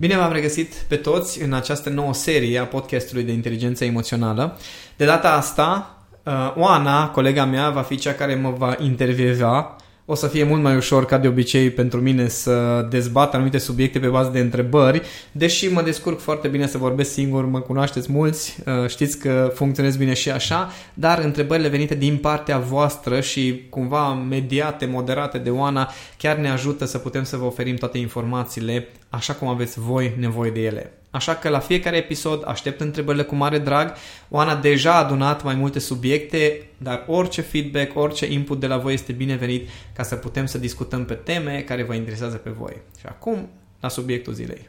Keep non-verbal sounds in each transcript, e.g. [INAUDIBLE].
Bine v-am regăsit pe toți în această nouă serie a podcastului de inteligență emoțională. De data asta, uh, Oana, colega mea, va fi cea care mă va intervieva o să fie mult mai ușor, ca de obicei, pentru mine să dezbat anumite subiecte pe bază de întrebări, deși mă descurc foarte bine să vorbesc singur, mă cunoașteți mulți, uh, știți că funcționez bine și așa, dar întrebările venite din partea voastră și cumva mediate, moderate de Oana, chiar ne ajută să putem să vă oferim toate informațiile așa cum aveți voi nevoie de ele. Așa că la fiecare episod aștept întrebările cu mare drag. Oana deja a adunat mai multe subiecte, dar orice feedback, orice input de la voi este binevenit ca să putem să discutăm pe teme care vă interesează pe voi. Și acum, la subiectul zilei.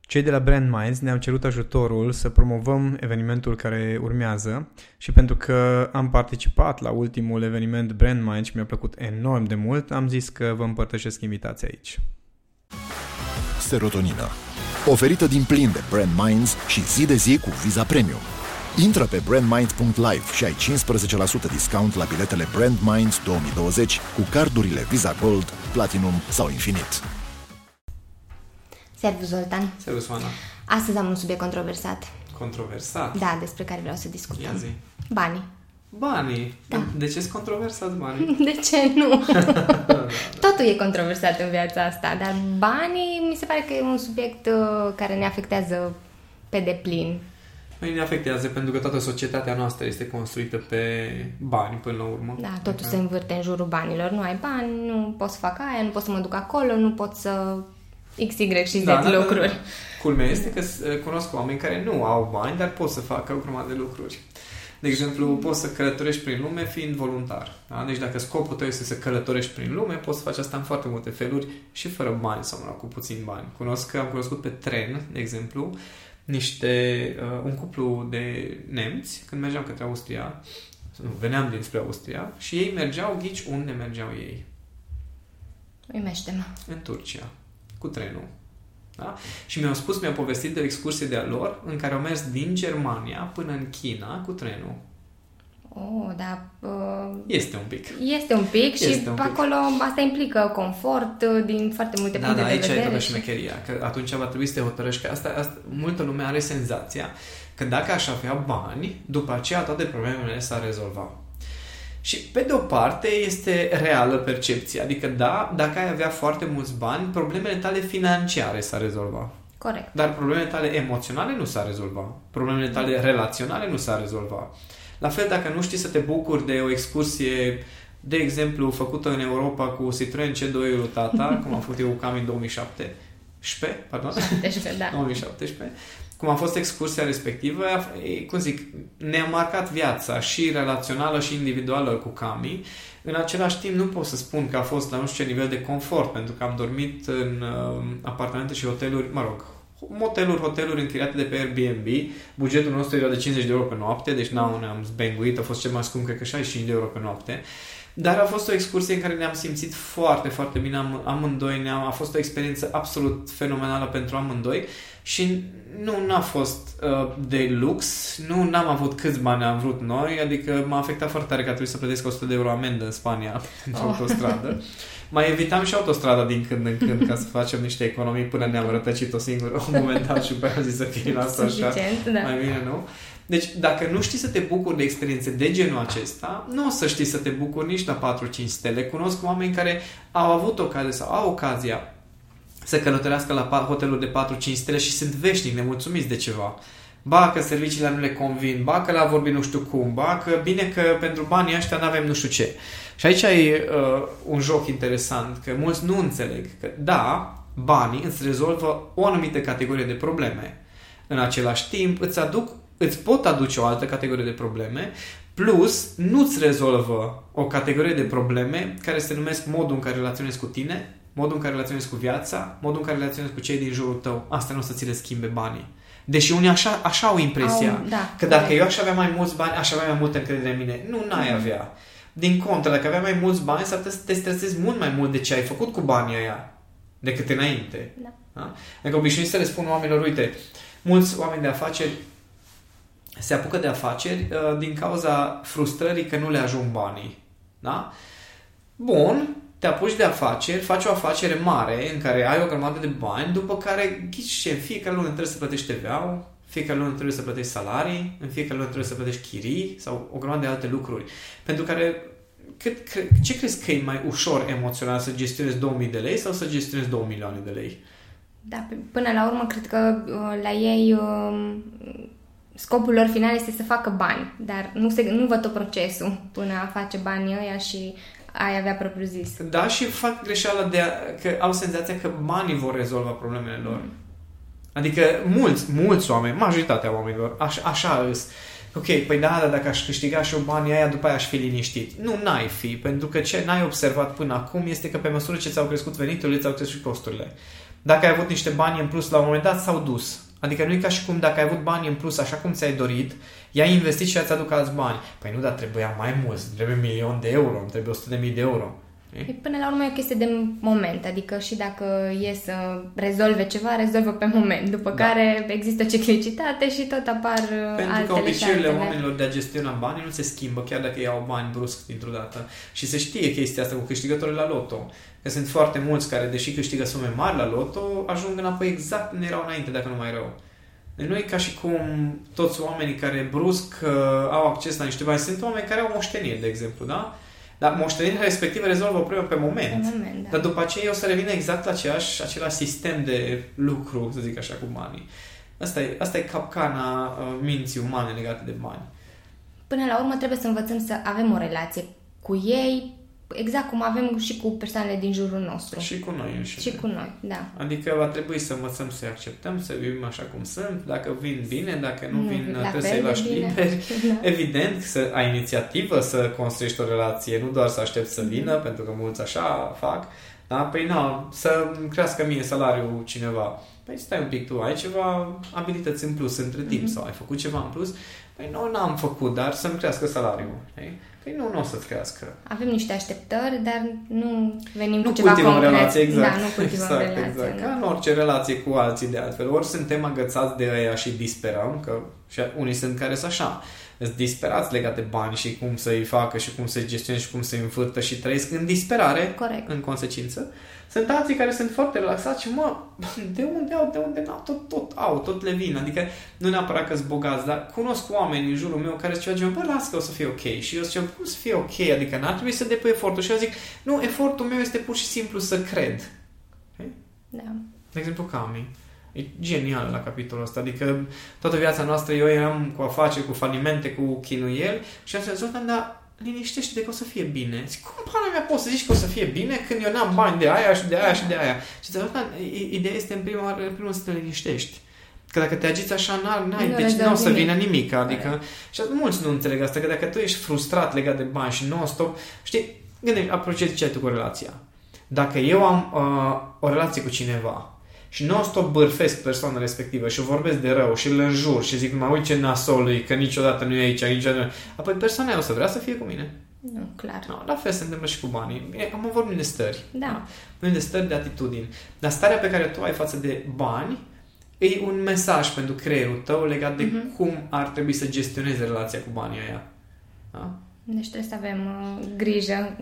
Cei de la Brand Minds ne-au cerut ajutorul să promovăm evenimentul care urmează și pentru că am participat la ultimul eveniment Brand Minds și mi-a plăcut enorm de mult, am zis că vă împărtășesc invitația aici. Serotonina oferită din plin de Brand Minds și zi de zi cu Visa Premium. Intră pe brandminds.live și ai 15% discount la biletele Brand Minds 2020 cu cardurile Visa Gold, Platinum sau Infinite. Servus, Zoltan. Servus, Oana. Astăzi am un subiect controversat. Controversat? Da, despre care vreau să discutăm. Ia zi. Banii. Banii? Da. De ce sunt controversați banii? [LAUGHS] De ce nu? [LAUGHS] Totul e controversat în viața asta, dar banii mi se pare că e un subiect uh, care ne afectează pe deplin. Păi ne afectează pentru că toată societatea noastră este construită pe bani până la urmă. Da, totul se învârte în jurul banilor. Nu ai bani, nu pot să fac aia, nu pot să mă duc acolo, nu pot să X, Y și Z Da, da, da, lucruri. da. Culmea este că uh, cunosc oameni care nu au bani, dar pot să facă o grămadă de lucruri. De exemplu, poți să călătorești prin lume fiind voluntar. Da? Deci dacă scopul tău este să călătorești prin lume, poți să faci asta în foarte multe feluri și fără bani sau mă rog, cu puțin bani. Cunosc că am cunoscut pe tren, de exemplu, niște, uh, un cuplu de nemți, când mergeam către Austria, nu, veneam dinspre Austria, și ei mergeau, ghici unde mergeau ei? Uimește-mă. În Turcia, cu trenul. Da? Și mi-au spus, mi-au povestit de o excursie de-a lor în care au mers din Germania până în China cu trenul. Oh, da. Uh, Este un pic. este un pic și Este un pe pic. acolo asta implică confort uh, din foarte multe Da, puncte da, de aici e vedere. toată și- șmecheria. Că atunci va trebui să te hotărăști că asta, asta, multă lume are senzația că dacă aș avea bani, după aceea toate problemele s-ar rezolva. Și pe de o parte este reală percepția, adică da, dacă ai avea foarte mulți bani, problemele tale financiare s-ar rezolva. Corect. Dar problemele tale emoționale nu s-ar rezolva. Problemele tale relaționale nu s-ar rezolva. La fel, dacă nu știi să te bucuri de o excursie, de exemplu, făcută în Europa cu Citroen C2 lui tata, cum am făcut eu cu Cam în 2007, 11, pardon, Deci, da. [LAUGHS] 2017, cum a fost excursia respectivă, e, cum zic, ne-a marcat viața și relațională și individuală cu Cami. În același timp nu pot să spun că a fost la nu știu ce nivel de confort, pentru că am dormit în uh, apartamente și hoteluri, mă rog, moteluri, hoteluri închiriate de pe Airbnb. Bugetul nostru era de 50 de euro pe noapte, deci n-am, ne-am zbenguit, a fost cel mai scump, cred că 65 de euro pe noapte. Dar a fost o excursie în care ne-am simțit foarte, foarte bine am, amândoi. Ne-am, a fost o experiență absolut fenomenală pentru amândoi și nu n-a fost uh, de lux, nu n-am avut câți bani am vrut noi, adică m-a afectat foarte tare că a trebuit să plătesc 100 de euro amendă în Spania [LAUGHS] pentru Oh. autostradă. Mai evitam și autostrada din când în când ca să [LAUGHS] facem niște economii până ne-am rătăcit o singură un moment dat și pe aia am zis ok, lasă [LAUGHS] așa, Suficient, da. mai bine nu. Deci dacă nu știi să te bucuri de experiențe de genul acesta, nu o să știi să te bucuri nici la 4-5 stele. Cunosc oameni care au avut ocazia sau au ocazia să călătorească la pa- hoteluri de 4-5 stele și sunt veșnic nemulțumiți de ceva. Ba că serviciile nu le convin, ba că la vorbi nu știu cum, ba că bine că pentru banii ăștia nu avem nu știu ce. Și aici e uh, un joc interesant, că mulți nu înțeleg că da, banii îți rezolvă o anumită categorie de probleme. În același timp îți aduc îți pot aduce o altă categorie de probleme, plus nu-ți rezolvă o categorie de probleme care se numesc modul în care relaționezi cu tine, modul în care relaționezi cu viața, modul în care relaționezi cu cei din jurul tău. Asta nu o să ți le schimbe banii. Deși unii așa, așa au impresia Au, da, că dacă corect. eu aș avea mai mulți bani, aș avea mai multă încredere în mine. Nu, n-ai avea. Din contră, dacă aveai mai mulți bani, s-ar putea să te stresezi mult mai mult de ce ai făcut cu banii aia decât înainte. Da. Da? Adică obișnuit să le spun oamenilor, uite, mulți oameni de afaceri se apucă de afaceri uh, din cauza frustrării că nu le ajung banii. Da? Bun, te apuci de afaceri, faci o afacere mare în care ai o grămadă de bani, după care ghici ce, în fiecare lună trebuie să plătești TVA, fiecare lună trebuie să plătești salarii, în fiecare lună trebuie să plătești chirii sau o grămadă de alte lucruri. Pentru care cât, cre, ce crezi că e mai ușor emoțional să gestionezi 2000 de lei sau să gestionezi 2 milioane de lei? Da, până la urmă cred că uh, la ei uh, scopul lor final este să facă bani, dar nu, se, nu văd tot procesul până a face banii ăia și ai avea propriu zis. Da, și fac greșeala de a, că au senzația că banii vor rezolva problemele lor. Mm. Adică mulți, mulți oameni, majoritatea oamenilor, așa, așa îs. Ok, păi da, dar dacă aș câștiga și o banii aia, după aia aș fi liniștit. Nu, n-ai fi, pentru că ce n-ai observat până acum este că pe măsură ce ți-au crescut veniturile, ți-au crescut costurile. Dacă ai avut niște bani în plus la un moment dat, s-au dus. Adică nu e ca și cum dacă ai avut bani în plus așa cum ți-ai dorit, i-ai investit și ți aduc alți bani. Păi nu, dar trebuia mai mult, trebuie milion de euro, îmi trebuie 100 de mii de euro. E, până la urmă e o chestie de moment, adică și dacă e să rezolve ceva, rezolvă pe moment, după da. care există ciclicitate și tot apar Pentru altele că obiceiurile oamenilor de a gestiona banii nu se schimbă, chiar dacă iau bani brusc dintr-o dată. Și se știe chestia asta cu câștigătorii la loto. Că sunt foarte mulți care, deși câștigă sume mari la loto, ajung înapoi exact unde erau înainte, dacă nu mai rău. Deci nu e ca și cum toți oamenii care brusc uh, au acces la niște bani. Sunt oameni care au moștenire, de exemplu, da? Dar moștenirea respectivă rezolvă o problemă pe moment. Pe moment da. Dar după aceea o să revină exact la aceeași, același sistem de lucru, să zic așa, cu banii. Asta e, asta e capcana uh, minții umane legate de bani. Până la urmă trebuie să învățăm să avem o relație cu ei, exact cum avem și cu persoanele din jurul nostru. Și cu noi înșine. Și cu noi, da. Adică va trebui să învățăm să-i acceptăm, să vivim așa cum sunt. Dacă vin bine, dacă nu, nu vin, trebuie să-i lași liberi. [LAUGHS] Da. Evident, să ai inițiativă să construiești o relație, nu doar să aștepți să vină, mm-hmm. pentru că mulți așa fac. Da? Păi nu, să crească mie salariul cineva. Păi stai un pic, tu ai ceva abilități în plus între timp mm-hmm. sau ai făcut ceva în plus? Păi nu, n-am făcut, dar să-mi crească salariul. Okay? Păi nu, nu o să-ți crească. Avem niște așteptări, dar nu venim nu cu ceva concret. relație, exact. Da, nu cultivăm [LAUGHS] exact, relație. Exact. Nu. Ca în orice relație cu alții de altfel. Ori suntem agățați de aia și disperăm, că și unii sunt care sunt așa, sunt disperați legat de bani și cum să-i facă și cum să-i gestioneze și cum să-i înfârtă și trăiesc în disperare, Corect. în consecință. Sunt alții care sunt foarte relaxați și mă, de unde au, de unde n-au, tot, tot au, tot le vin. Adică nu neapărat că sunt bogați, dar cunosc oameni în jurul meu care ziceau, gen, bă, las că o să fie ok. Și eu ziceam, cum să fie ok? Adică n-ar trebui să depui efortul. Și eu zic, nu, efortul meu este pur și simplu să cred. Okay? Da. De exemplu, Cami. E genial la capitolul ăsta. Adică toată viața noastră eu eram cu afaceri, cu falimente, cu chinuieli și am zis, dar liniștește de că o să fie bine. Zic, cum pana mea poți să zici că o să fie bine când eu n-am bani de aia și de aia și de aia? Și zic, ideea este în primul rând, în primul să te liniștești. Că dacă te agiți așa, n-ai, nu deci nu o să vină nimic. Adică, și mulți nu înțeleg asta, că dacă tu ești frustrat legat de bani și non-stop, știi, gândește, apropo ce ziceai tu cu relația. Dacă eu am uh, o relație cu cineva și non-stop bârfesc persoana respectivă și o vorbesc de rău și îl înjur și zic, mă uite ce nasolui, că niciodată nu e aici, niciodată Apoi persoana o să vrea să fie cu mine. Nu, clar. No, la fel se întâmplă și cu banii. Am vorbit de stări. Da. da? de stări, de atitudini. Dar starea pe care tu ai față de bani e un mesaj pentru creierul tău legat de uh-huh. cum ar trebui să gestioneze relația cu banii aia. Da? Deci trebuie să avem uh, grijă.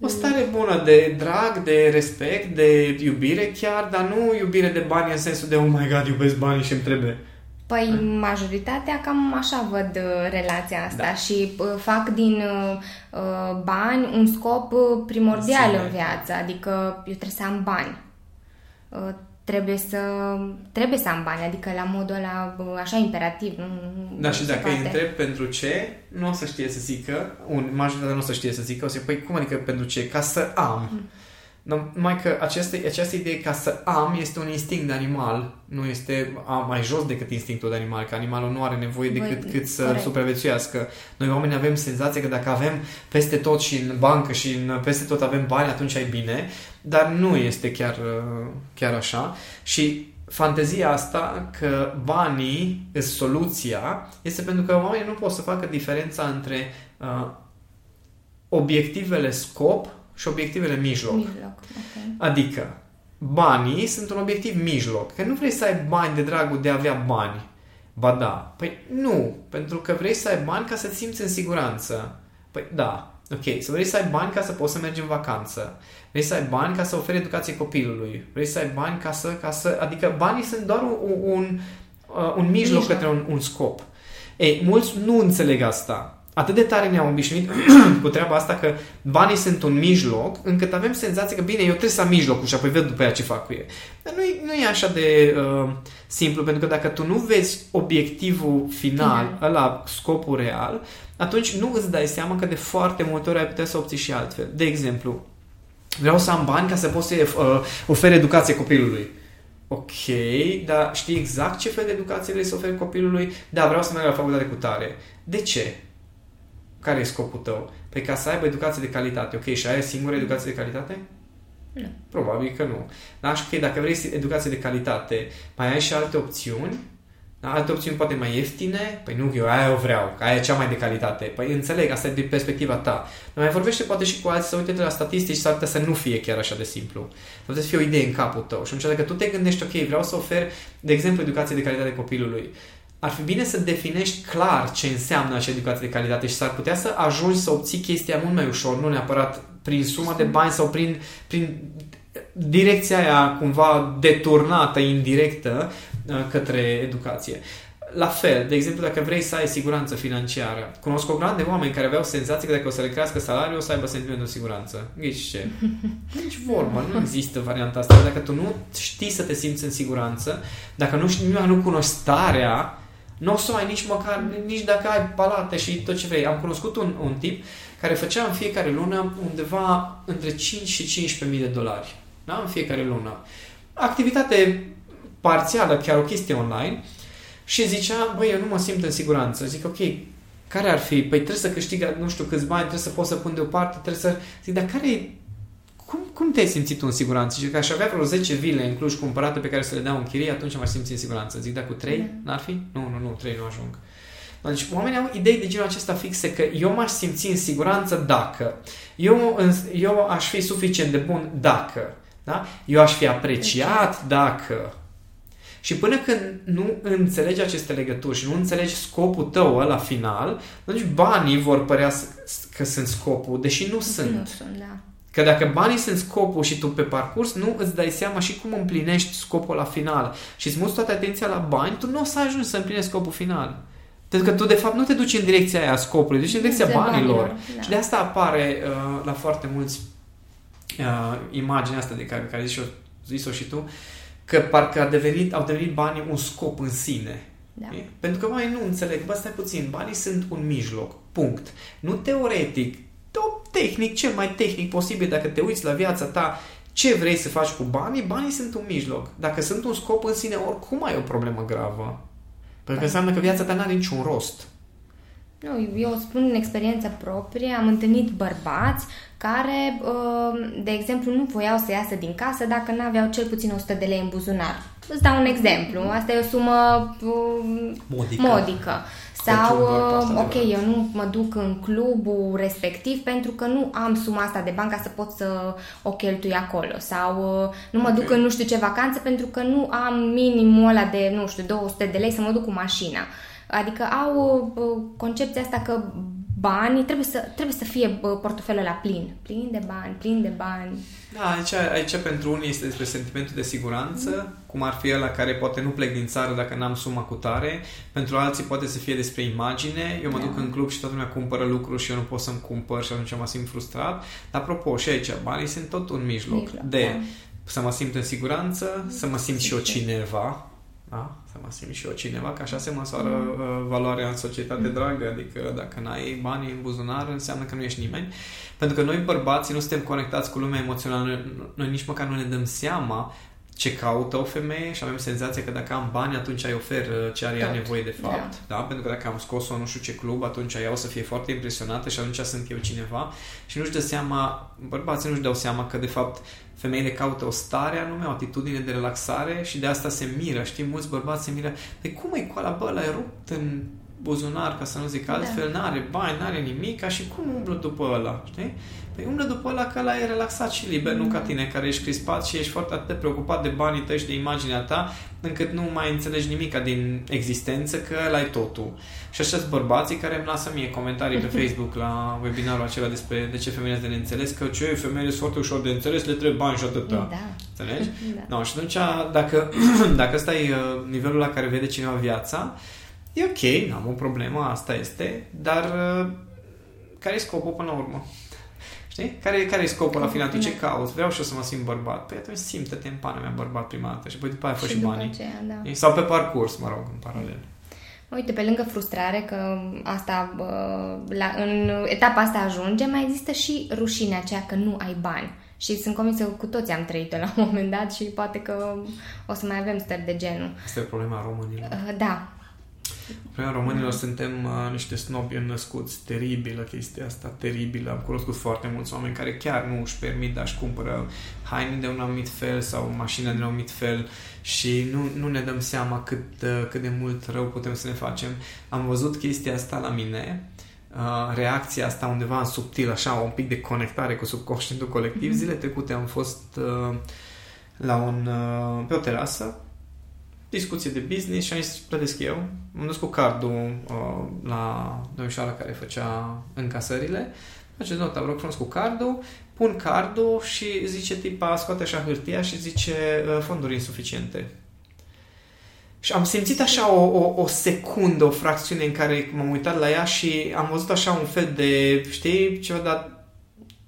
O stare bună de drag, de respect, de iubire chiar, dar nu iubire de bani în sensul de oh my god, iubesc banii și îmi trebuie. Păi da. majoritatea cam așa văd uh, relația asta da. și uh, fac din uh, uh bani un scop uh, primordial în, în viață, adică eu trebuie să am bani. Uh, trebuie să, trebuie să am bani, adică la modul ăla așa imperativ. Nu, da, și dacă îi întreb pentru ce, nu o să știe să zică, un, majoritatea nu o să știe să zică, o să păi cum adică pentru ce? Ca să am. Mm. Numai că această, această idee ca să am este un instinct de animal, nu este a, mai jos decât instinctul de animal, că animalul nu are nevoie decât Voi, cât să corect. supraviețuiască. Noi oamenii avem senzația că dacă avem peste tot și în bancă și în, peste tot avem bani, atunci ai bine, dar nu este chiar, chiar așa. Și fantezia asta că banii sunt soluția este pentru că oamenii nu pot să facă diferența între uh, obiectivele scop și obiectivele mijloc. Mijloc, okay. Adică, banii sunt un obiectiv mijloc. Că nu vrei să ai bani de dragul de a avea bani. Ba da. Păi nu, pentru că vrei să ai bani ca să-ți simți în siguranță. Păi da. Ok, să vrei să ai bani ca să poți să mergi în vacanță. Vrei să ai bani ca să oferi educație copilului. Vrei să ai bani ca să... Ca să adică banii sunt doar un, un, uh, un mijloc, mijloc către un, un scop. Ei, mulți nu înțeleg asta atât de tare ne-am obișnuit [CLEARS THROAT] cu treaba asta că banii sunt un mijloc, încât avem senzația că bine, eu trebuie să am mijlocul și apoi văd după aia ce fac cu el. Dar nu e, nu e așa de uh, simplu, pentru că dacă tu nu vezi obiectivul final, Final. ăla, scopul real, atunci nu îți dai seama că de foarte multe ori ai putea să obții și altfel. De exemplu, vreau să am bani ca să pot să uh, ofer educație copilului. Ok, dar știi exact ce fel de educație vrei să oferi copilului? Da, vreau să merg la facultate cu tare. De ce? Care e scopul tău? Păi ca să aibă educație de calitate. Ok, și ai singură educație de calitate? Nu. Probabil că nu. Dar ok, dacă vrei educație de calitate, mai ai și alte opțiuni? Da? Alte opțiuni poate mai ieftine? Păi nu, eu aia o vreau, că aia e cea mai de calitate. Păi înțeleg, asta e de perspectiva ta. Dar mai vorbește poate și cu alții să uite la statistici, s-ar putea să nu fie chiar așa de simplu. S-ar putea să fie o idee în capul tău. Și atunci dacă tu te gândești, ok, vreau să ofer, de exemplu, educație de calitate copilului, ar fi bine să definești clar ce înseamnă acea educație de calitate și s-ar putea să ajungi să obții chestia mult mai ușor, nu neapărat prin suma de bani sau prin, prin direcția aia cumva deturnată, indirectă uh, către educație. La fel, de exemplu, dacă vrei să ai siguranță financiară, cunosc o grande de oameni care aveau senzația că dacă o să le crească salariul, o să aibă sentimentul de siguranță. Ghici ce? Nici vorba, nu există varianta asta. Dacă tu nu știi să te simți în siguranță, dacă nu, știi, nu cunoști starea, nu o să ai nici măcar, nici dacă ai palate și tot ce vrei. Am cunoscut un, un tip care făcea în fiecare lună undeva între 5 și 15.000 de dolari. Da? În fiecare lună. Activitate parțială, chiar o chestie online și zicea, băi, eu nu mă simt în siguranță. Zic, ok, care ar fi? Păi trebuie să câștig nu știu câți bani, trebuie să pot să pun deoparte, trebuie să... Zic, dar care e cum, cum te-ai simțit tu în siguranță? Zic că aș avea vreo 10 vile în Cluj cumpărate pe care să le dau în chirie, atunci m-aș simți în siguranță. Zic, da, cu 3 mm. n-ar fi? Nu, nu, nu, 3 nu ajung. Deci oamenii au idei de genul acesta fixe că eu m-aș simți în siguranță dacă. Eu, eu aș fi suficient de bun dacă. Da? Eu aș fi apreciat dacă. Și până când nu înțelegi aceste legături și nu înțelegi scopul tău la final, atunci banii vor părea că sunt scopul, deși nu sunt. Nu sunt, da. Că dacă banii sunt scopul și tu pe parcurs nu îți dai seama și cum împlinești scopul la final și îți muți toată atenția la bani, tu nu o să ajungi să împlinești scopul final. Pentru că tu, de fapt, nu te duci în direcția aia a scopului, duci în direcția banilor. banilor da. Și de asta apare uh, la foarte mulți uh, imaginea asta de care, care zis-o, zis-o și tu, că parcă a devenit, au devenit banii un scop în sine. Da. Pentru că mai nu înțeleg, bă, stai puțin, banii sunt un mijloc, punct. Nu teoretic, top tehnic, cel mai tehnic posibil, dacă te uiți la viața ta, ce vrei să faci cu banii, banii sunt un mijloc. Dacă sunt un scop în sine, oricum ai o problemă gravă. Pentru că da. înseamnă că viața ta nu are niciun rost. Nu, eu spun în experiență proprie, am întâlnit bărbați care, uh, de exemplu, nu voiau să iasă din casă dacă nu aveau cel puțin 100 de lei în buzunar. Îți dau un exemplu. Asta e o sumă uh, modică. modică. Sau, uh, ok, eu nu mă duc în clubul respectiv pentru că nu am suma asta de bani ca să pot să o cheltui acolo. Sau uh, nu mă okay. duc în nu știu ce vacanță pentru că nu am minimul ăla de, nu știu, 200 de lei să mă duc cu mașina. Adică au uh, concepția asta că banii trebuie să, trebuie să fie portofelul la plin. Plin de bani, plin de bani. Da, aici, aici pentru unii este despre sentimentul de siguranță, mm. Cum ar fi la care poate nu plec din țară dacă n-am suma cu tare. Pentru alții poate să fie despre imagine. Eu mă da. duc în club și toată lumea cumpără lucruri și eu nu pot să-mi cumpăr și atunci mă simt frustrat. Dar apropo, și aici, banii sunt tot un mijloc, mijloc de da. să mă simt în siguranță, să mă simt și eu cineva, da? Să mă simt și eu cineva, că așa se măsoară mm. uh, valoarea în societate mm. dragă, adică dacă n-ai bani în buzunar, înseamnă că nu ești nimeni. Pentru că noi bărbații nu suntem conectați cu lumea emoțională, noi, noi nici măcar nu ne dăm seama ce caută o femeie și avem senzația că dacă am bani, atunci ai ofer uh, ce are ea nevoie de fapt. Yeah. Da. da? Pentru că dacă am scos-o nu știu ce club, atunci ea o să fie foarte impresionată și atunci sunt eu cineva și nu-și dă seama, bărbații nu-și dau seama că de fapt femeile caută o stare anume, o atitudine de relaxare și de asta se miră. Știi, mulți bărbați se miră, pe cum e cu ala, bă, l-ai rupt în buzunar, ca să nu zic altfel, da. n-are bani, n-are nimic, ca și cum umblă după ăla, știi? Păi umblă după ăla că ăla e relaxat și liber, mm. nu ca tine care ești crispat și ești foarte atât de preocupat de banii tăi și de imaginea ta, încât nu mai înțelegi nimica din existență, că ăla e totul. Și așa bărbații care îmi lasă mie comentarii pe [LAUGHS] Facebook la webinarul acela despre de ce femeile de neînțeles, că ce femeile sunt foarte ușor de înțeles, le trebuie bani și atâta. Da. Înțelegi? Da. No, și atunci, dacă, [CLEARS THROAT] dacă ăsta e uh, nivelul la care vede cineva viața, e ok, n-am o problemă, asta este, dar uh, care e scopul până la urmă? [LAUGHS] Știi? Care, care e scopul la final? Tu ce cauți? Vreau și eu să mă simt bărbat. Păi atunci simtă-te în pana mea bărbat prima dată și apoi după aia fă și, și banii. Aceea, da. Sau pe parcurs, mă rog, în paralel. Uite, pe lângă frustrare, că asta, la, în etapa asta ajunge, mai există și rușinea aceea că nu ai bani. Și sunt convinsă că cu toți am trăit-o la un moment dat și poate că o să mai avem stări de genul. Asta e problema românilor. Uh, da, noi românilor mm. suntem uh, niște snobi născuți, teribilă chestia asta, teribilă. Am cunoscut foarte mulți oameni care chiar nu își permit să-și cumpără haine de un anumit fel sau mașină de un anumit fel și nu, nu ne dăm seama cât, uh, cât de mult rău putem să ne facem. Am văzut chestia asta la mine, uh, reacția asta undeva în subtil, așa, un pic de conectare cu subconștientul colectiv. Mm. Zile trecute am fost uh, la un, uh, pe o terasă discuție de business și am zis, plătesc eu. Am dus cu cardul uh, la domnișoara care făcea încasările. Face nota, vă rog frumos cu cardul, pun cardul și zice tipa, scoate așa hârtia și zice uh, fonduri insuficiente. Și am simțit așa o, o, o secundă, o fracțiune în care m-am uitat la ea și am văzut așa un fel de, știi, ceva, dar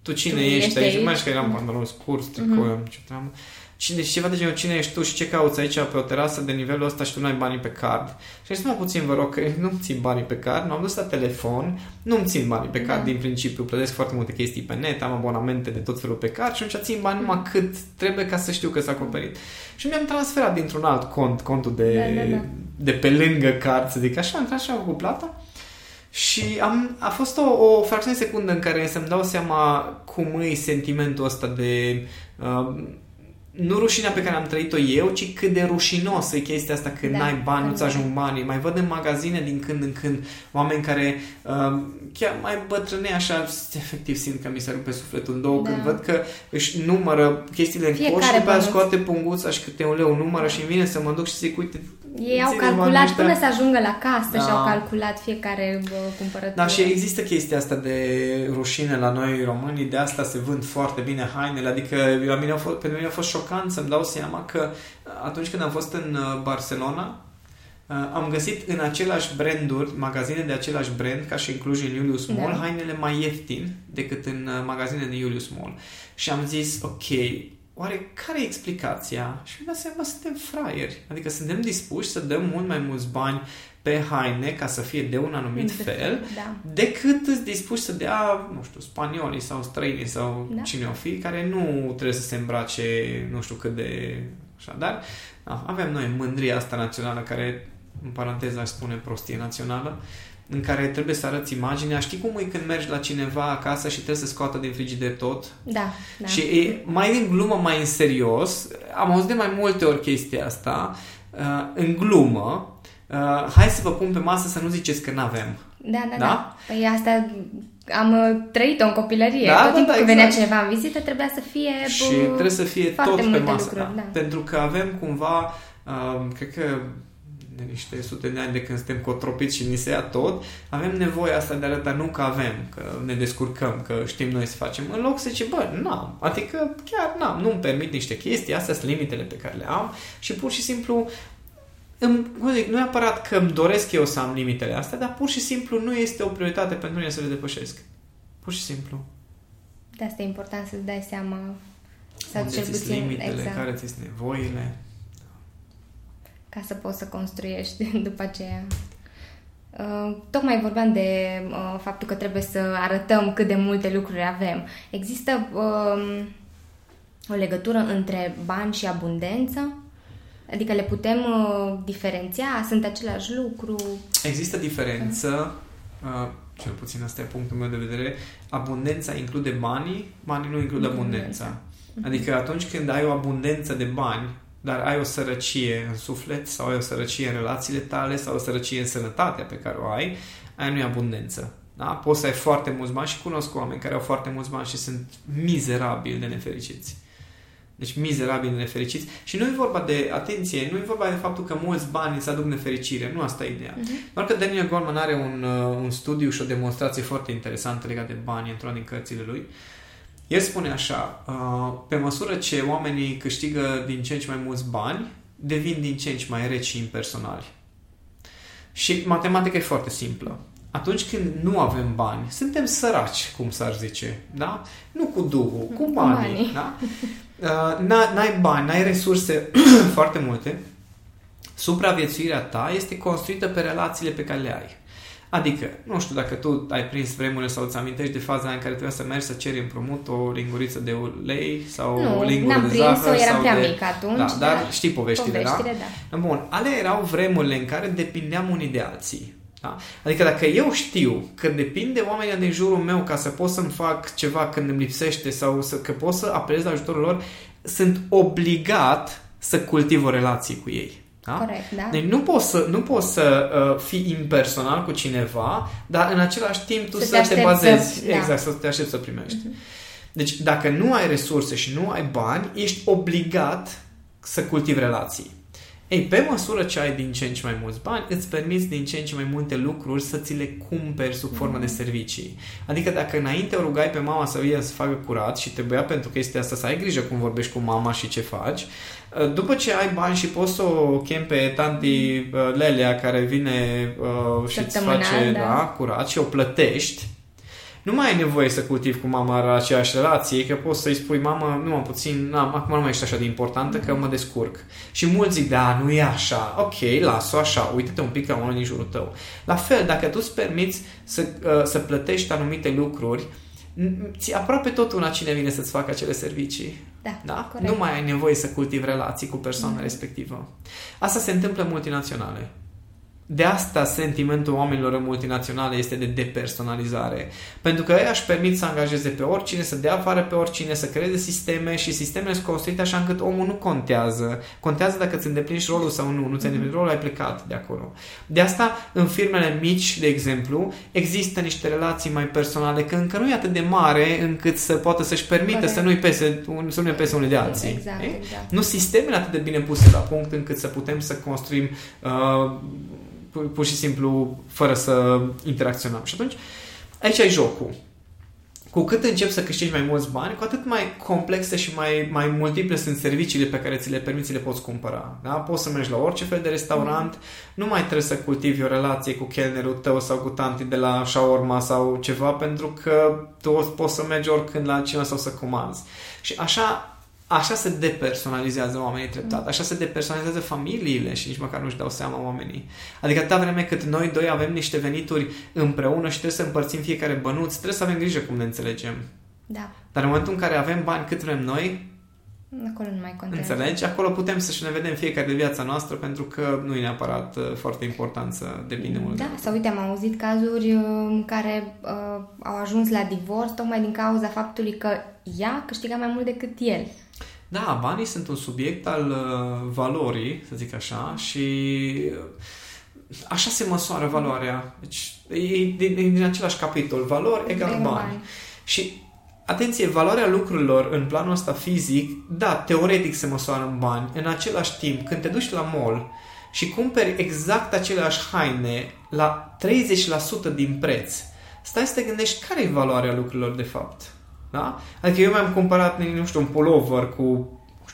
tu cine tu ești, ești aici? Mai știu că eram pantaloni scurs, tricou, mm-hmm. ce treabă. Cine, ceva de genul, cine ești tu și ce cauți aici pe o terasă de nivelul ăsta și tu nu ai banii pe card. Și zis, puțin, vă rog, că [LAUGHS] nu-mi țin banii pe card, m-am dus la telefon, nu-mi țin banii pe card da. din principiu, plătesc foarte multe chestii pe net, am abonamente de tot felul pe card și atunci țin bani numai mm. cât trebuie ca să știu că s-a acoperit. Și mi-am transferat dintr-un alt cont, contul de, da, da, da. de pe lângă card, să zic așa, am tras și am făcut plata. Și am, a fost o, o fracțiune de secundă în care să-mi dau seama cum e sentimentul ăsta de... Uh, nu rușinea pe care am trăit-o eu, ci cât de rușinos e chestia asta când da, n-ai bani, nu-ți ajung banii. Mai văd în magazine din când în când oameni care uh, chiar mai bătrâne așa, efectiv simt că mi se rupe sufletul în două da. când văd că își numără chestiile în coș și după scoate punguța și câte un leu numără da. și îmi vine să mă duc și zic, uite, ei au calculat până să ajungă la casă da. și au calculat fiecare cumpărătură. Da, și există chestia asta de rușine la noi românii, de asta se vând foarte bine hainele, adică la mine a fost, pentru mine a fost șocant să-mi dau seama că atunci când am fost în uh, Barcelona, uh, am găsit în același branduri, magazine de același brand, ca și în Cluj, în Julius Mall, da. hainele mai ieftin decât în uh, magazine de Julius Mall. Și am zis, ok, oare care e explicația? Și mi-am dat seama, suntem fraieri. Adică suntem dispuși să dăm mult mai mulți bani pe haine ca să fie de un anumit de fel, da. decât îți dispuși să dea, nu știu, spaniolii sau străinii sau da. cine o fi, care nu trebuie să se îmbrace nu știu cât de... Așa, dar da, avem noi mândria asta națională care, în paranteză aș spune prostie națională, în care trebuie să arăți imaginea. Știi cum e când mergi la cineva acasă și trebuie să scoată din frigider tot? Da, da. Și e mai în glumă, mai în serios. Am auzit de mai multe ori chestia asta. Uh, în glumă, uh, hai să vă pun pe masă să nu ziceți că n-avem. Da, da, da. da. Păi asta am uh, trăit-o în copilărie. Da, Tot da, timpul da, când exact. venea cineva în vizită trebuia să fie Și trebuie să fie tot pe masă. Lucruri, da. da. Pentru că avem cumva, uh, cred că de niște sute de ani de când suntem cotropiți și ni se ia tot, avem nevoia asta de a arăta nu că avem, că ne descurcăm, că știm noi să facem, în loc să zice, bă, n-am, adică chiar n-am, nu-mi permit niște chestii, astea sunt limitele pe care le am și pur și simplu îmi, cum zic, nu e aparat că îmi doresc eu să am limitele astea, dar pur și simplu nu este o prioritate pentru mine să le depășesc. Pur și simplu. De asta e important să-ți dai seama sau Unde cel puțin limitele, exact. care ți nevoile ca să poți să construiești [LAUGHS] după aceea. Uh, tocmai vorbeam de uh, faptul că trebuie să arătăm cât de multe lucruri avem. Există uh, o legătură între bani și abundență? Adică le putem uh, diferenția? Sunt același lucru? Există diferență, uh, cel puțin asta e punctul meu de vedere. Abundența include banii, banii nu include abundența. Adică atunci când ai o abundență de bani, dar ai o sărăcie în suflet sau ai o sărăcie în relațiile tale sau o sărăcie în sănătatea pe care o ai, aia nu e abundență. Da? Poți să ai foarte mulți bani și cunosc oameni care au foarte mulți bani și sunt mizerabili de nefericiți. Deci mizerabil de nefericiți. Și nu e vorba de, atenție, nu e vorba de faptul că mulți bani îți aduc nefericire. Nu asta e ideea. Uh-huh. Doar că Daniel Goleman are un, uh, un studiu și o demonstrație foarte interesantă legat de bani într-una din cărțile lui. El spune așa, uh, pe măsură ce oamenii câștigă din ce în ce mai mulți bani, devin din ce în ce mai reci și impersonali. Și matematica e foarte simplă. Atunci când nu avem bani, suntem săraci, cum s-ar zice, da? Nu cu duhul, cu banii, banii. da? Uh, n-ai bani, n-ai resurse [CLEARS THROAT] foarte multe, supraviețuirea ta este construită pe relațiile pe care le ai. Adică, nu știu dacă tu ai prins vremurile sau îți amintești de faza în care trebuia să mergi să ceri împrumut o linguriță de ulei sau nu, o lingură de zahăr. Nu, eram prea de... mic atunci. Da, dar da. știi povestile, povestile da? da? Bun, ale erau vremurile în care depindeam unii de alții. Da? Adică dacă eu știu că depinde oamenii din jurul meu ca să pot să-mi fac ceva când îmi lipsește sau să, că pot să apelez la ajutorul lor, sunt obligat să cultiv o relație cu ei. Da? Corect, da. Deci nu poți să, nu poți să uh, fii impersonal cu cineva, dar în același timp tu să, să te, te bazezi, să, da. exact, să te aștepți să primești. Uh-huh. Deci dacă nu ai resurse și nu ai bani, ești obligat să cultivi relații. Ei, pe măsură ce ai din ce în ce mai mulți bani, îți permiți din ce în ce mai multe lucruri să ți le cumperi sub formă de servicii. Adică dacă înainte o rugai pe mama să vină să facă curat și trebuia pentru că este asta să ai grijă cum vorbești cu mama și ce faci, după ce ai bani și poți să o chem pe tanti uh, Lelea care vine uh, și îți face da. Da, curat și o plătești, nu mai ai nevoie să cultivi cu mama aceeași relație, că poți să-i spui, mama, nu am puțin, n-am, acum nu mai ești așa de importantă, că mă descurc. Și mulți zic, da, nu e așa, ok, las-o așa, uite-te un pic la unul din jurul tău. La fel, dacă tu îți permiți să, uh, să plătești anumite lucruri, ți aproape tot una cine vine să-ți facă acele servicii. Da, da? Nu mai ai nevoie să cultivi relații cu persoana mm. respectivă. Asta se întâmplă în multinaționale. De asta sentimentul oamenilor în multinaționale este de depersonalizare. Pentru că ei își permit să angajeze pe oricine, să dea afară pe oricine, să creeze sisteme și sistemele sunt construite așa încât omul nu contează. Contează dacă îți îndeplinești rolul sau nu. Nu ți îndeplinești rolul, ai plecat de acolo. De asta, în firmele mici, de exemplu, există niște relații mai personale, că încă nu e atât de mare încât să poată să-și permită Corect. să nu-i pese, să nu pese unii de alții. Exact, exact. Nu sistemele atât de bine puse la punct încât să putem să construim uh, pur și simplu fără să interacționăm. Și atunci, aici ai jocul. Cu cât începi să câștigi mai mulți bani, cu atât mai complexe și mai, mai multiple sunt serviciile pe care ți le permiți, le poți cumpăra. Da? Poți să mergi la orice fel de restaurant, mm. nu mai trebuie să cultivi o relație cu chelnerul tău sau cu tanti de la shawarma sau ceva, pentru că tu poți să mergi oricând la cineva sau să comanzi. Și așa Așa se depersonalizează oamenii treptat, așa se depersonalizează familiile și nici măcar nu-și dau seama oamenii. Adică atâta vreme cât noi doi avem niște venituri împreună și trebuie să împărțim fiecare bănuț, trebuie să avem grijă cum ne înțelegem. Da. Dar în momentul în care avem bani cât vrem noi, Acolo nu mai contează. Înțelegi? Acolo putem să-și ne vedem fiecare de viața noastră pentru că nu e neapărat uh, foarte important să depinde mult. Da, de sau uite, am auzit cazuri uh, în care uh, au ajuns la divorț tocmai din cauza faptului că ea câștiga mai mult decât el. Da, banii sunt un subiect al uh, valorii, să zic așa, și uh, așa se măsoară valoarea. Deci e din, din același capitol, valori egal bani. bani. Și atenție, valoarea lucrurilor în planul ăsta fizic, da, teoretic se măsoară în bani. În același timp, când te duci la mall și cumperi exact aceleași haine la 30% din preț, stai să te gândești care e valoarea lucrurilor de fapt. Da? Adică eu mi-am cumpărat, nu știu, un pullover cu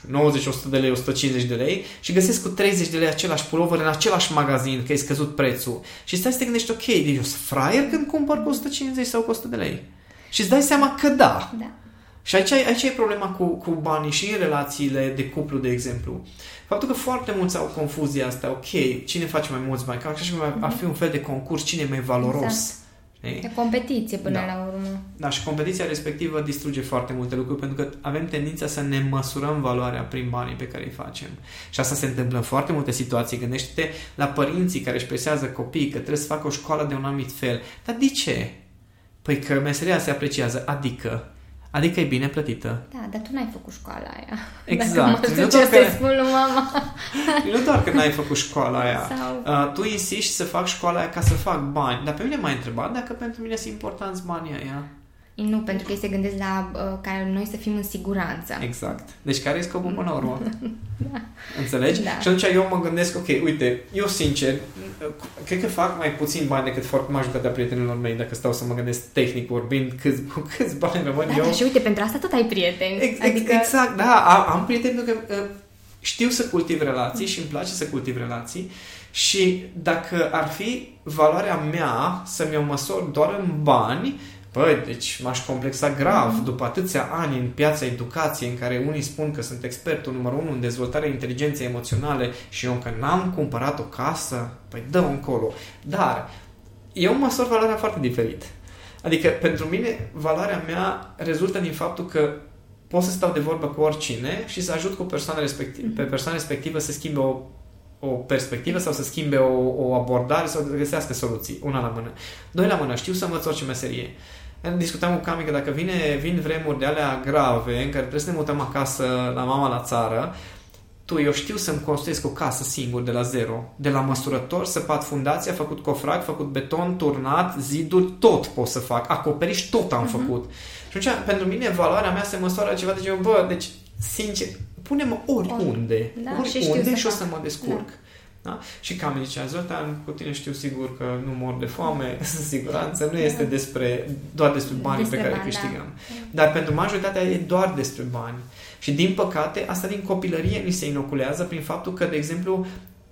90, 100 de lei, 150 de lei și găsesc cu 30 de lei același pullover în același magazin, că e scăzut prețul. Și stai să te gândești, ok, deci eu sunt fraier când cumpăr cu 150 sau cu 100 de lei. Și îți dai seama că da. da. Și aici, aici e problema cu, cu banii și în relațiile de cuplu, de exemplu. Faptul că foarte mulți au confuzia asta, ok, cine face mai mulți bani? Ca așa și ar fi un fel de concurs, cine e mai valoros. Exact. E competiție până da. la urmă. Da, și competiția respectivă distruge foarte multe lucruri pentru că avem tendința să ne măsurăm valoarea prin banii pe care îi facem. Și asta se întâmplă în foarte multe situații. Gândește-te la părinții care își presează copiii că trebuie să facă o școală de un anumit fel. Dar de ce? Păi că meseria se apreciază, adică Adică e bine plătită. Da, dar tu n-ai făcut școala aia. Exact. [LAUGHS] Dacă mă Nu ce doar să că- spun lui mama. [LAUGHS] [LAUGHS] Nu doar că n-ai făcut școala aia. Sau- Uh, tu insisti să fac școala aia ca să fac bani. Dar pe mine m-ai întrebat dacă pentru mine sunt importanți banii aia. Nu, pentru că ei se gândesc la uh, ca noi să fim în siguranță. Exact. Deci care e scopul până la urmă? [LAUGHS] Înțelegi? Da. Și atunci eu mă gândesc, ok, uite, eu sincer, cred că fac mai puțin bani decât foarte majoritatea prietenilor mei, dacă stau să mă gândesc tehnic vorbind, câți, [LAUGHS] câți bani rămân Da, eu. da, și uite, pentru asta tot ai prieteni. Ex- ex- adică, Exact, da, am, am prieteni pentru că uh, știu să cultiv relații și îmi place să cultiv relații și dacă ar fi valoarea mea să-mi o măsor doar în bani, Băi, deci m-aș complexa grav după atâția ani în piața educației în care unii spun că sunt expertul numărul unu în dezvoltarea inteligenței emoționale și eu încă n-am cumpărat o casă, păi dă încolo. Dar eu măsor valoarea foarte diferit. Adică pentru mine valoarea mea rezultă din faptul că pot să stau de vorbă cu oricine și să ajut cu persoana respectiv, pe persoana respectivă să schimbe o, o perspectivă sau să schimbe o, o abordare sau să găsească soluții. Una la mână. Doi la mână, știu să învăț orice meserie. Discutam cu Cami că dacă vine, vin vremuri de alea grave în care trebuie să ne mutăm acasă la mama la țară, tu, eu știu să-mi construiesc o casă singur de la zero. De la măsurător, săpat fundația, făcut cofrag, făcut beton, turnat, ziduri, tot pot să fac. Acoperiș, tot am uh-huh. făcut. Și atunci, pentru mine, valoarea mea se măsoară ceva de genul, bă, deci, sincer, pune-mă oriunde. Da, și oriunde știu și, să o fac. să mă descurc. Da. Da? Și cam zicea, Zoltan, cu tine știu sigur că nu mor de foame, [LAUGHS] în siguranță, nu este despre, doar despre banii Despre pe care bani, îi câștigăm. da. Dar pentru majoritatea e doar despre bani. Și din păcate, asta din copilărie ni se inoculează prin faptul că, de exemplu,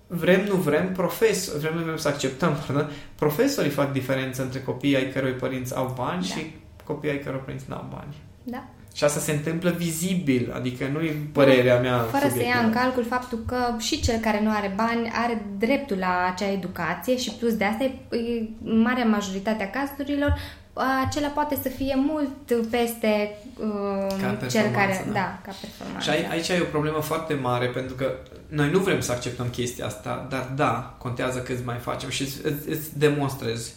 vrem, nu vrem, profesor, vrem, nu vrem să acceptăm, [LAUGHS] pardon, profesorii fac diferență între copiii ai cărui părinți au bani Da. și copiii ai cărui părinți nu au bani. Da. Și asta se întâmplă vizibil, adică nu e părerea mea Fără să ia subiectivă. în calcul faptul că și cel care nu are bani are dreptul la acea educație și plus de asta, e, e, în marea majoritatea cazurilor, acela poate să fie mult peste uh, Ca cel care... performanță, da. Da, ca performanță. Și ai- aici e o problemă foarte mare pentru că noi nu vrem să acceptăm chestia asta, dar da, contează câți mai facem și îți, îți, îți demonstrez.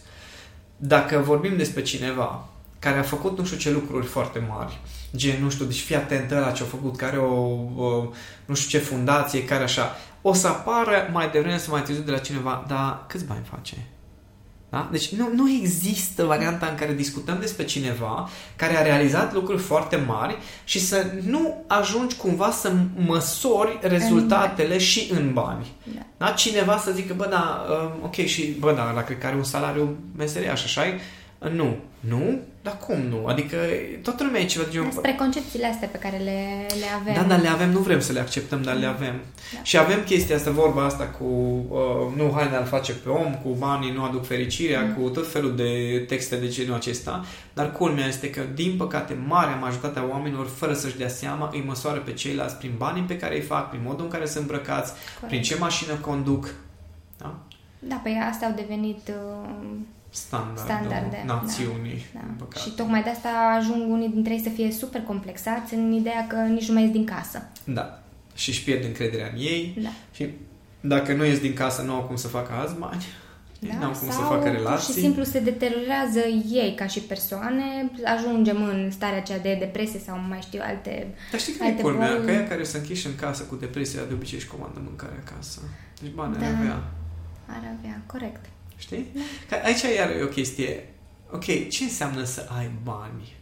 Dacă vorbim despre cineva care a făcut nu știu ce lucruri foarte mari, gen, nu știu, deci fii atent la ce a făcut, care o, o, nu știu ce fundație, care așa, o să apară mai devreme sau mai târziu de la cineva, dar câți bani face? Da? Deci nu, nu există varianta în care discutăm despre cineva care a realizat lucruri foarte mari și să nu ajungi cumva să măsori rezultatele și în bani. Da. Da? Cineva să zică, bă, da, um, ok, și, bă, da, la cred că are un salariu meseriaș, așa Nu. Nu? Dar cum nu? Adică toată lumea e ceva de genul... Despre concepțiile astea pe care le, le avem. Da, dar le avem, nu vrem să le acceptăm, dar le avem. Da. Și avem chestia asta, vorba asta cu uh, nu haina îl face pe om, cu banii nu aduc fericirea, Mm. cu tot felul de texte de genul acesta, dar culmea este că, din păcate, marea majoritatea oamenilor, fără să-și dea seama, îi măsoară pe ceilalți prin banii pe care îi fac, prin modul în care sunt îmbrăcați, Corect. prin ce mașină conduc. Da? Da, păi astea au devenit uh, Standardul standarde. națiunii, Da, din da. păcate. Și tocmai de asta ajung unii dintre ei să fie super complexați în ideea că nici nu mai ies din casă. Da. Și își pierd încrederea în ei Da. și dacă nu ies din casă, nu au cum să facă azi bani. Da? Nu au cum să Sau facă pur relații. și simplu se deteriorează ei ca și persoane, ajungem în starea aceea de depresie sau mai știu alte... Dar știi care e alte culmea? boli. Că ea care se închiși în casă cu depresia, de obicei își comandă mâncare acasă. Deci bani Da. ar avea. Ar avea, corect. Știi? Că aici iar e o chestie. Ok, ce înseamnă să ai bani?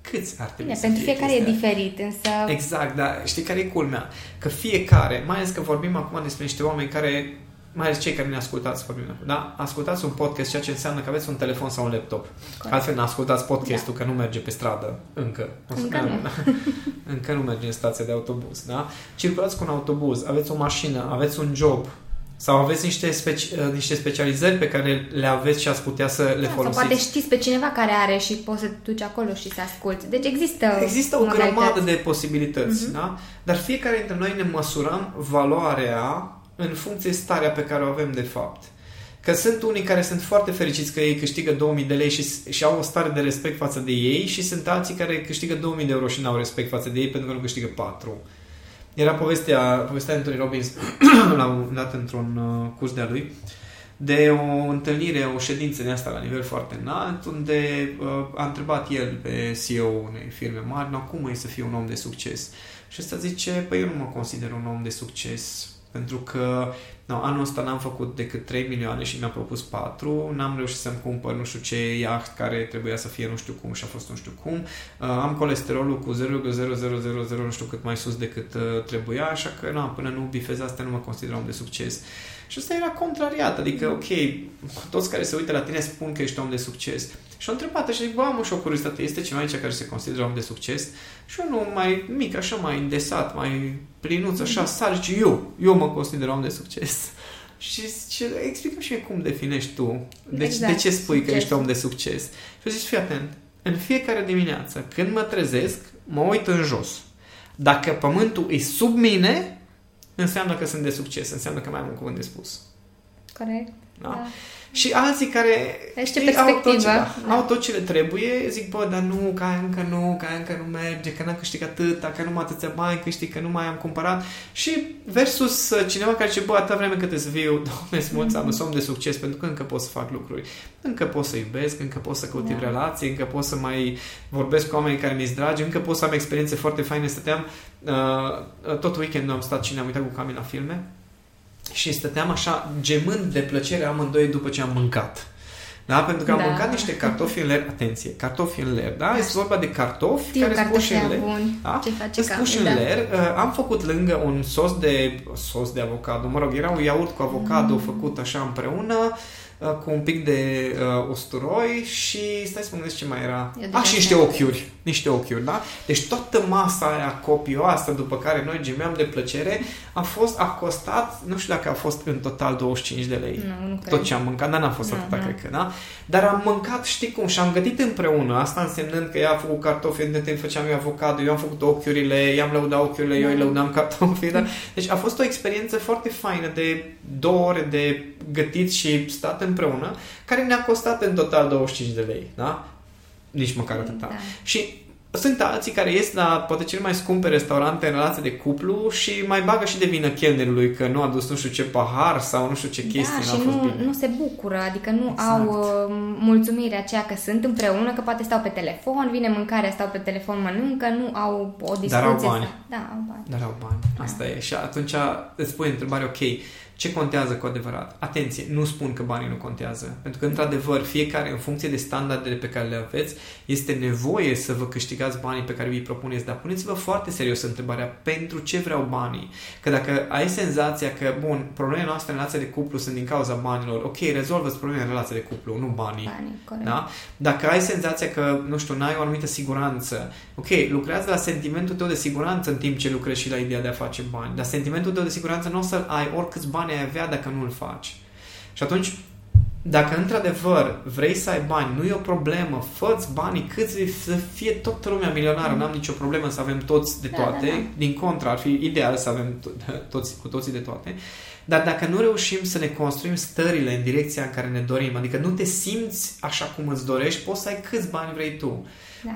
Câți ar trebui Bine, să pentru fie fiecare e chestia? diferit, însă... Exact, dar știi care e culmea? Că fiecare, mai ales că vorbim acum despre niște oameni care, mai ales cei care ne ascultați, vorbim acum, da? Ascultați un podcast, ceea ce înseamnă că aveți un telefon sau un laptop. Corect. Altfel, n-ascultați podcastul, că nu merge pe stradă, încă. O să- Încă nu. [LAUGHS] încă nu merge în stația de autobuz, da? Circulați cu un autobuz, aveți o mașină, aveți un job, sau aveți niște, speci- uh, niște specializări pe care le aveți și ați putea să le Da, sau folosiți. poate știți pe cineva care are și poți să te duci acolo și să asculti. Deci există Există o modalități. grămadă de posibilități, Mhm. da? Dar fiecare dintre noi ne măsurăm valoarea în funcție de starea pe care o avem de fapt. Că sunt unii care sunt foarte fericiți că ei câștigă 2000 de lei și, și au o stare de respect față de ei și sunt alții care câștigă 2000 de euro și n-au respect față de ei pentru că nu câștigă 4. Era povestea, povestea Anthony Robbins, [CLEARS THROAT] l-am dat într-un uh, curs de-a lui, de o întâlnire, o ședință de asta la nivel foarte înalt, unde uh, a întrebat el pe CEO unei firme mari, no, cum e să fii un om de succes? Și ăsta zice, păi eu nu mă consider un om de succes, pentru că no, anul ăsta n-am făcut decât 3 milioane și mi-a propus 4, n-am reușit să-mi cumpăr nu știu ce iaht care trebuia să fie nu știu cum și a fost nu știu cum, uh, am colesterolul cu 0,0000 nu știu cât mai sus decât uh, trebuia, așa că no, până nu bifez asta nu mă consider om de succes. Și asta era contrariat, adică, ok, toți care se uită la tine spun că ești om de succes. Și am întrebat și zic, bă, am și o curiozitate, este cineva aici care se consideră om de succes? Și unul mai mic, așa, mai îndesat, mai plinuț, așa, sar și eu, eu mă consider om de succes. [LAUGHS] Și zice, explică și mie cum definești tu, de, exact. de ce spui succes. că ești om de succes. Și zici, fii atent, în fiecare dimineață, când mă trezesc, mă uit în jos. Dacă pământul e sub mine, înseamnă că sunt de succes, înseamnă că mai am un cuvânt de spus. Corect. Da? da. Și alții care știi, au, tot ce, da, da. au tot ce le trebuie, zic, bă, dar nu, că încă nu, că încă nu merge, că n-am câștigat atâta, că nu mai atâția bani câștig, că nu mai am cumpărat. Și versus uh, cineva care zice, bă, atâta vreme cât să fiu, doamne, mulți, am mm-hmm. de succes, pentru că încă pot să fac lucruri. Încă pot să iubesc, încă pot să cultiv da. relații, încă pot să mai vorbesc cu oamenii care mi-s dragi, încă pot să am experiențe foarte faine. Stăteam, uh, tot weekendul am stat și ne-am uitat cu Cami la filme și stăteam așa gemând de plăcere amândoi după ce am mâncat. Da? Pentru că am da. mâncat niște cartofi în ler. Atenție, cartofi în ler, da? Este vorba de cartofi Știu care sunt puși în ler. Bun. Da? Ce face puși în da. ler. Uh, am făcut lângă un sos de sos de avocado. Mă rog, era un iaurt cu avocado mm. făcut așa împreună. Uh, Uh, cu un pic de uh, usturoi și stai să mă gândesc ce mai era. Ah, și niște ochiuri. Niște ochiuri, da? Deci toată masa aia copioasă după care noi gemeam de plăcere a fost, a costat, nu știu dacă a fost în total 25 de lei. Nu, nu Tot ce am mâncat, dar n-a fost nu, atâta, nu. cred că, da? Dar am mâncat, știi cum, și am gătit împreună, asta însemnând că ea a făcut cartofi, de timp făceam eu avocado, eu am făcut ochiurile, i-am lăudat ochiurile, eu îi da. lăudam cartofii, da? Deci a fost o experiență foarte faină de două ore de gătit și stat împreună, care ne-a costat în total 25 de lei, da? Nici măcar atâta. Da. Și sunt alții care ies la poate cel mai scumpe restaurante în relație de cuplu și mai bagă și de vină chelnerului că nu a dus nu știu ce pahar sau nu știu ce chestii da, și nu, bine. nu se bucură, adică nu exact. au uh, mulțumirea aceea că sunt împreună, că poate stau pe telefon, vine mâncarea, stau pe telefon, mănâncă, nu au o discuție. Dar au bani. Da, au bani. Dar au bani. Asta da. e. Și atunci îți pui întrebare, ok, ce contează cu adevărat? Atenție, nu spun că banii nu contează, pentru că, într-adevăr, fiecare, în funcție de standardele pe care le aveți, este nevoie să vă câștigați banii pe care vi-i propuneți, dar puneți-vă foarte serios întrebarea pentru ce vreau banii. Că dacă ai senzația că, bun, problemele noastre în relația de cuplu sunt din cauza banilor, ok, rezolvă-ți problemele în relația de cuplu, nu banii. Banii, corect. Da? Dacă ai senzația că, nu știu, n-ai o anumită siguranță, ok, lucrează la sentimentul tău de siguranță în timp ce lucrezi și la ideea de a face bani, dar sentimentul tău de siguranță nu o să ai oricâți bani ai avea dacă nu îl faci. Și atunci, dacă într-adevăr vrei să ai bani, nu e o problemă, fă banii cât să fie toată lumea milionară, mm. n-am nicio problemă să avem toți de toate, da, da, da. din contra, ar fi ideal să avem [LAUGHS] toți, cu toții de toate, dar dacă nu reușim să ne construim stările în direcția în care ne dorim, adică nu te simți așa cum îți dorești, poți să ai câți bani vrei tu.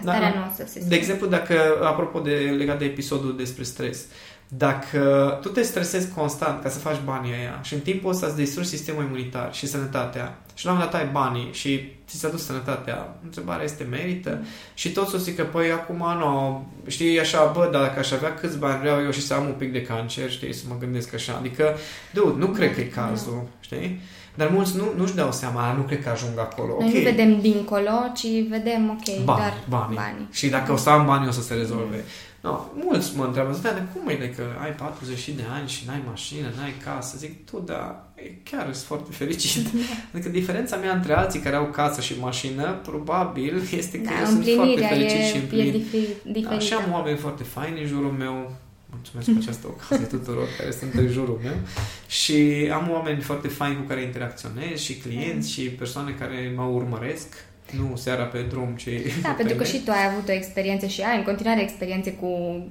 Da, da, nu o să se De exemplu, dacă, apropo de legat de episodul despre stres, dacă tu te stresezi constant ca să faci banii aia și în timpul ăsta îți distrugi sistemul imunitar și sănătatea și la un moment dat ai banii și ți s-a dus sănătatea, întrebarea este merită? Mm. Și toți o zic că, păi, acum nu, știi, așa, bă, dar dacă aș avea câți bani vreau eu și să am un pic de cancer, știi, să mă gândesc așa. Adică, dude, nu cred că e cazul, știi? Dar mulți nu, nu-și dau seama, nu cred că ajung acolo. Noi okay. nu vedem dincolo, ci vedem, ok, bani, dar banii. banii. Și dacă o să am bani, o să se rezolve. Mm. No, mulți mă întreabă, da, de cum e de că ai 40 de ani și n-ai mașină, n-ai casă? Zic, tu, da, chiar sunt foarte fericit. [LAUGHS] adică diferența mea între alții care au casă și mașină, probabil, este că da, eu sunt foarte fericit e, și împlinit. E diferită. Da, și am oameni foarte faini în jurul meu, mulțumesc cu această ocazie [LAUGHS] tuturor care sunt în jurul meu și am oameni foarte faini cu care interacționez și clienți și persoane care mă urmăresc Nu seara pe drum, ci... Da, [LAUGHS] pentru că și tu ai avut o experiență și ai în continuare experiențe cu,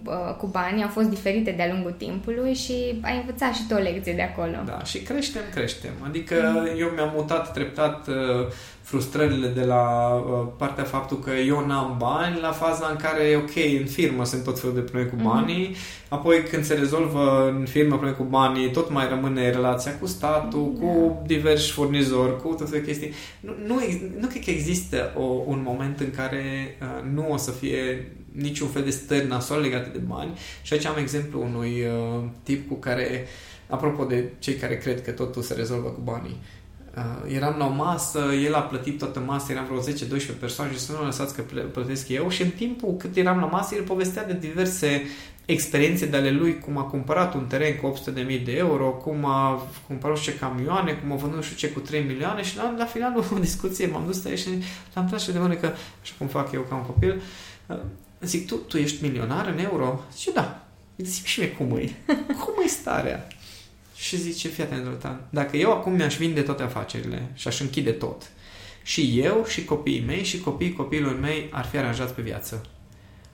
uh, cu bani, au fost diferite de-a lungul timpului și ai învățat și tu o lecție de acolo. Da, și creștem, creștem. Adică mm. eu mi-am mutat treptat uh, frustrările de la uh, partea faptul că eu n-am bani la faza în care, ok, în firmă sunt tot felul de probleme cu mhm. banii, mm-hmm. apoi când se rezolvă în firmă probleme cu banii, tot mai rămâne relația cu statul, mm-hmm. cu diversi furnizori, cu tot felul de chestii. Nu, nu, nu cred că există o, un moment în care uh, nu o să fie niciun fel de stări nasoale legate de bani și aici am exemplu unui uh, tip cu care, apropo de cei care cred că totul se rezolvă cu banii, uh, Uh, eram la o masă, el a plătit toată masa, eram vreo 10-12 persoane și să nu lăsați că plătesc eu și în timpul cât eram la masă, el povestea de diverse experiențe de ale lui, cum a cumpărat un teren cu 800.000 de euro, cum a cumpărat ce camioane, cum a vândut și ce cu 3 milioane și la, la finalul o [LAUGHS] discuție m-am dus și l-am tras și de mână că, așa cum fac eu ca un copil, uh, zic, tu, tu ești milionar în euro? Zice, da. Zic și mie cum e. [LAUGHS] cum e starea? Și zice, fii atent, Zoltan, dacă eu acum mi-aș vinde toate afacerile și aș închide tot, și eu și copiii mei și copiii copiilor mei ar fi aranjați pe viață.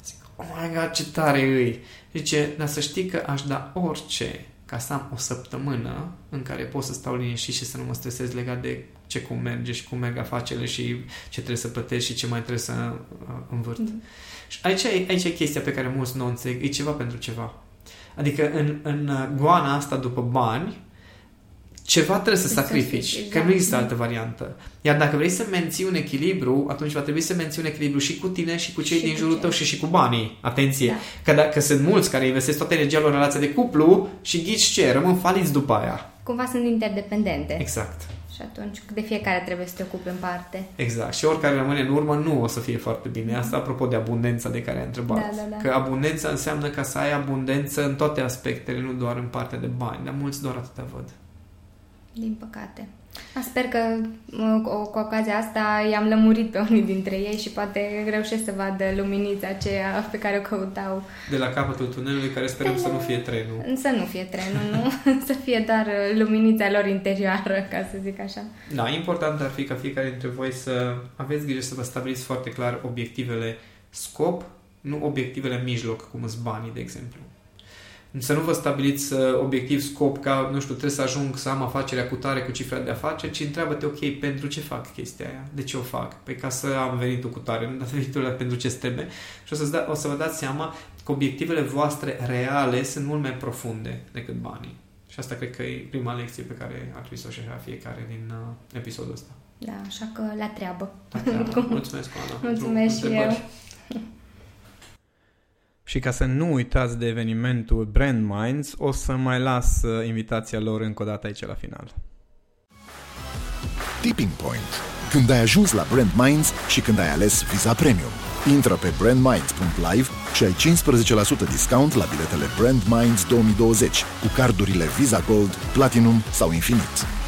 Zic, oh my god, ce tare îi! Zice, dar să știi că aș da orice ca să am o săptămână în care pot să stau liniștit și să nu mă stresez legat de ce cum merge și cum merg afacerile și ce trebuie să plătesc și ce mai trebuie să uh, învârt. Mm. Și aici, aici e chestia pe care mulți nu o înțeleg. E ceva pentru ceva. Adică în, în goana asta după bani, ceva trebuie să sacrifici, exact. că nu există altă variantă. Iar dacă vrei să menții un echilibru, atunci va trebui să menții un echilibru și cu tine și cu cei și din jurul tău și și cu banii. Atenție! Da. Că dacă sunt mulți care investesc toată energia lor în relația de cuplu și ghici ce, rămân faliți după aia. Cumva sunt interdependente. Exact. Și atunci de fiecare trebuie să te ocupi în parte. Exact. Și oricare rămâne în urmă nu o să fie foarte bine. Asta apropo de abundența de care ai întrebat. Da, da, da. Că abundența înseamnă ca să ai abundență în toate aspectele, nu doar în partea de bani. Dar mulți doar atâta văd. Din păcate. Sper că cu ocazia asta i-am lămurit pe unii dintre ei și poate reușesc să vadă luminița aceea pe care o căutau. De la capătul tunelului, care sperăm de... să nu fie trenul. Să nu fie trenul, nu. [LAUGHS] să fie doar luminița lor interioară, ca să zic așa. Da, important ar fi ca fiecare dintre voi să aveți grijă să vă stabiliți foarte clar obiectivele scop, nu obiectivele mijloc, cum sunt banii, de exemplu să nu vă stabiliți uh, obiectiv, scop ca, nu știu, trebuie să ajung să am afacerea cu tare cu cifra de afaceri, ci întreabă-te, ok, pentru ce fac chestia aia? De ce o fac? Păi ca să am venitul cu tare, nu [LAUGHS] dați venitul pentru ce trebuie. Și o să, da, o să vă dați seama că obiectivele voastre reale sunt mult mai profunde decât banii. Și asta cred că e prima lecție pe care ar trebui să o și fiecare din uh, episodul ăsta. Da, așa că la treabă. La treabă. [LAUGHS] Mulțumesc, Ana. Mulțumesc și eu. Și ca să nu uitați de evenimentul Brand Minds, o să mai las uh, invitația lor încă o dată aici la final. Tipping Point. Când ai ajuns la Brand Minds și când ai ales Visa Premium. Intră pe brandminds.live și ai 15% discount la biletele Brand Minds 2020 cu cardurile Visa Gold, Platinum sau Infinite.